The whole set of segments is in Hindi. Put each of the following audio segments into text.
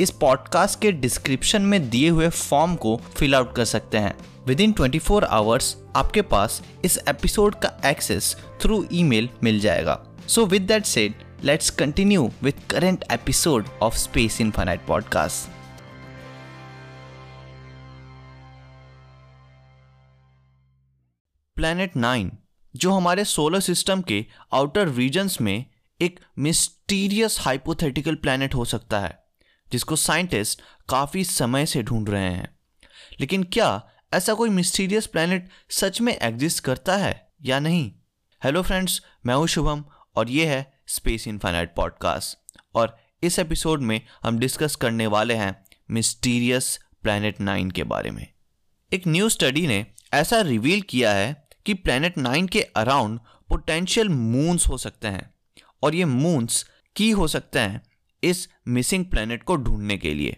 इस पॉडकास्ट के डिस्क्रिप्शन में दिए हुए फॉर्म को फिल आउट कर सकते हैं। Within twenty four hours आपके पास इस एपिसोड का एक्सेस थ्रू ईमेल मिल जाएगा। So with that let's continue with current episode of Space Infinite podcast planet nine जो हमारे सोलर सिस्टम के आउटर रीजन्स में एक मिस्टीरियस हाइपोथेटिकल प्लैनेट हो सकता है। जिसको साइंटिस्ट काफ़ी समय से ढूंढ रहे हैं। लेकिन क्या ऐसा कोई मिस्टीरियस प्लैनेट सच में एग्जिस्ट करता है या नहीं? हेलो फ्रेंड्स मैं हूँ शुभम और ये है स्पेस इनफाइनाइट पॉडकास्ट और इस एपिसोड में हम डिस्कस करने वाले हैं मिस्टीरियस प्लैनेट नाइन के बारे में। एक न्यू स्टडी ने ऐसा रिवील किया है कि प्लैनेट नाइन के अराउंड पोटेंशियल मून्स हो सकते हैं और ये मून्स की हो सकते हैं। इस मिसिंग प्लैनेट को ढूँढने के लिए।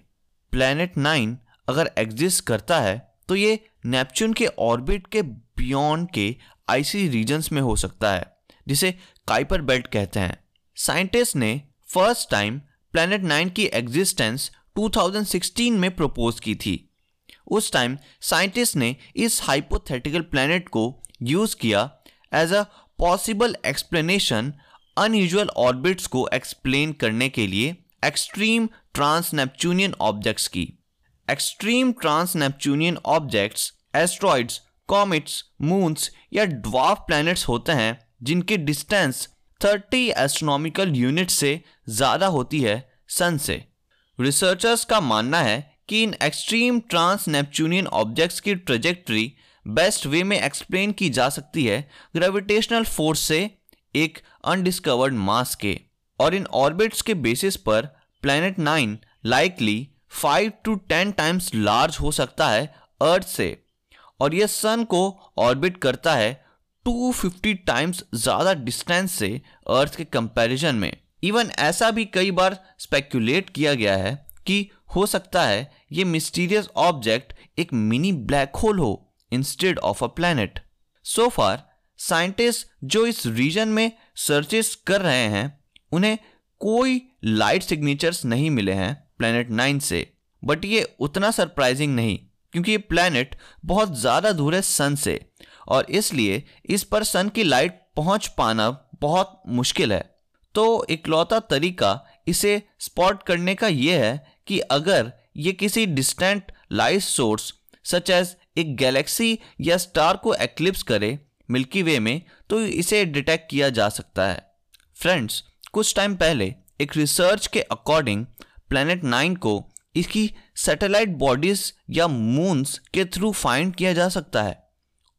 प्लैनेट नाइन अगर एग्जिस्ट करता है तो ये नेपच्यून के ऑर्बिट के बियॉन्ड के आईसी रीजन्स में हो सकता है, जिसे काइपर बेल्ट कहते हैं। साइंटिस्ट ने फ़र्स्ट टाइम प्लैनेट नाइन की एग्जिस्टेंस 2016 में प्रपोज की थी। उस टाइम साइंटिस्ट ने इस हाइपोथेटिकल प्लैनेट को यूज़ किया as a possible explanation unusual orbits को एक्सप्लेन करने के लिए एक्सट्रीम ट्रांस नेपच्यूनियन ऑब्जेक्ट्स की। Extreme trans Neptunian objects asteroids comets moons या ड्वार्फ प्लैनेट्स होते हैं, जिनकी डिस्टेंस 30 एस्ट्रोनॉमिकल यूनिट से ज़्यादा होती है सन से। रिसर्चर्स का मानना है कि इन एक्सट्रीम ट्रांस नेपच्यूनियन ऑब्जेक्ट्स की ट्रेजेक्ट्री बेस्ट वे में एक्सप्लेन की जा सकती है ग्रेविटेशनल फोर्स से एक अनडिस्कवर्ड मास के और इन ऑर्बिट्स के बेसिस पर planet nine likely five to ten times large हो सकता है अर्थ से और यह सन को ऑर्बिट करता है 250 टाइम्स ज़्यादा डिस्टेंस से अर्थ के कंपैरिजन में। इवन ऐसा भी कई बार स्पेक्यूलेट किया गया है कि हो सकता है ये मिस्टीरियस ऑब्जेक्ट एक मिनी ब्लैक होल हो instead of a planet so far scientist जो इस रीजन में सर्चेस कर रहे हैं, उन्हें कोई लाइट सिग्नेचर्स नहीं मिले हैं प्लैनेट नाइन से। बट ये उतना सरप्राइजिंग नहीं, क्योंकि ये प्लैनेट बहुत ज़्यादा दूर है सन से, और इसलिए इस पर सन की लाइट पहुँच पाना बहुत मुश्किल है। तो इकलौता तरीका इसे स्पॉट करने का यह है कि अगर ये किसी distant light source such as एक गैलेक्सी या स्टार को एक्लिप्स करे मिल्की वे में तो इसे डिटेक्ट किया जा सकता है। फ्रेंड्स, कुछ टाइम पहले एक रिसर्च के अकॉर्डिंग प्लैनेट नाइन को इसकी सैटेलाइट बॉडीज या मून्स के थ्रू फाइंड किया जा सकता है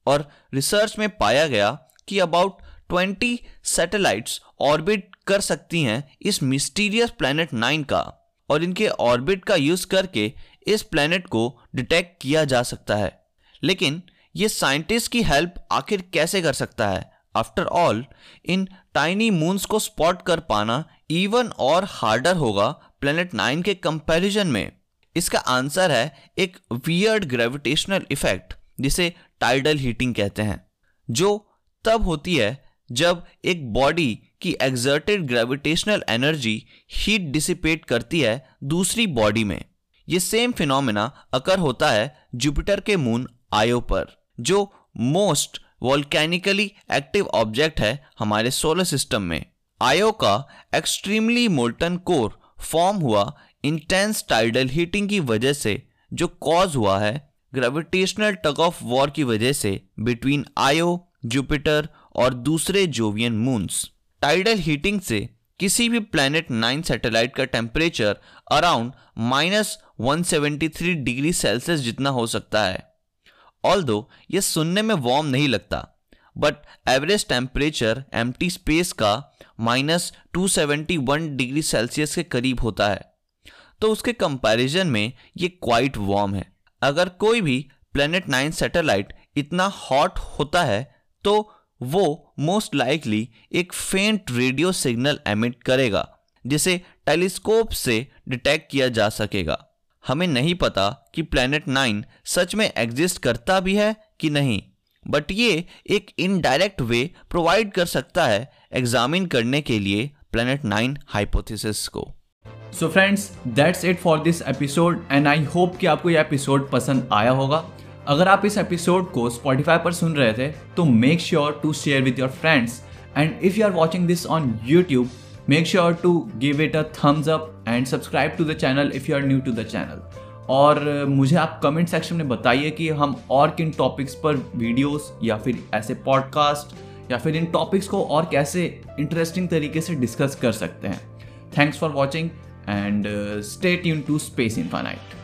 और रिसर्च में पाया गया कि अबाउट 20 सैटेलाइट्स ऑर्बिट कर सकती हैं इस मिस्टीरियस प्लैनेट नाइन का और इनके ऑर्बिट का यूज़ करके इस प्लैनेट को डिटेक्ट किया जा सकता है। लेकिन ये साइंटिस्ट की हेल्प आखिर कैसे कर सकता है? आफ्टर ऑल इन टाइनी मून्स को स्पॉट कर पाना इवन और हार्डर होगा प्लेनेट नाइन के कंपैरिजन में। इसका आंसर है एक वियर्ड ग्रेविटेशनल इफ़ेक्ट जिसे टाइडल हीटिंग कहते हैं, जो तब होती है जब एक बॉडी की exerted gravitational energy heat dissipate करती है दूसरी बॉडी में। ये सेम फिनोमेना अकर होता है जुपिटर के मून आयो पर। जो मोस्ट वॉल्केनिकली एक्टिव ऑब्जेक्ट है हमारे सोलर सिस्टम में। आयो का एक्सट्रीमली मोल्टन कोर फॉर्म हुआ इंटेंस टाइडल हीटिंग की वजह से, जो कॉज हुआ है ग्रेविटेशनल टग ऑफ़ वॉर की वजह से बिटवीन आयो जुपिटर और दूसरे जोवियन मून्स टाइडल हीटिंग से किसी भी प्लैनेट नाइन सैटेलाइट का temperature around minus one degree Celsius जितना हो सकता है। ऑल दो ये सुनने में वार्म नहीं लगता। But average temperature in space का माइनस टू डिग्री सेल्सियस के करीब होता है। तो उसके कंपैरिजन में ये क्वाइट वार्म है। अगर कोई भी प्लेनेट नाइन सैटेलाइट इतना हॉट होता है तो वो मोस्ट लाइकली एक फेंट रेडियो सिग्नल एमिट करेगा, जिसे टेलीस्कोप से डिटेक्ट किया जा सकेगा। हमें नहीं पता कि प्लेनेट नाइन सच में एग्जिस्ट करता भी है कि नहीं बट ये एक इनडायरेक्ट वे प्रोवाइड कर सकता है एग्जामिन करने के लिए प्लेनेट नाइन हाइपोथेसिस को। So friends that's it for this episode and I hope कि आपको यह एपिसोड पसंद आया होगा। अगर आप इस एपिसोड को स्पॉटिफाई पर सुन रहे थे तो make sure to share with your friends and if you are watching this on YouTube make sure to give it a thumbs up and subscribe to the channel if you are new to the channel और मुझे आप कमेंट सेक्शन में बताइए कि हम और किन टॉपिक्स पर वीडियोस या फिर ऐसे पॉडकास्ट या फिर इन टॉपिक्स को और कैसे इंटरेस्टिंग तरीके से डिस्कस कर सकते हैं। Thanks for watching and stay tune to Space Infinite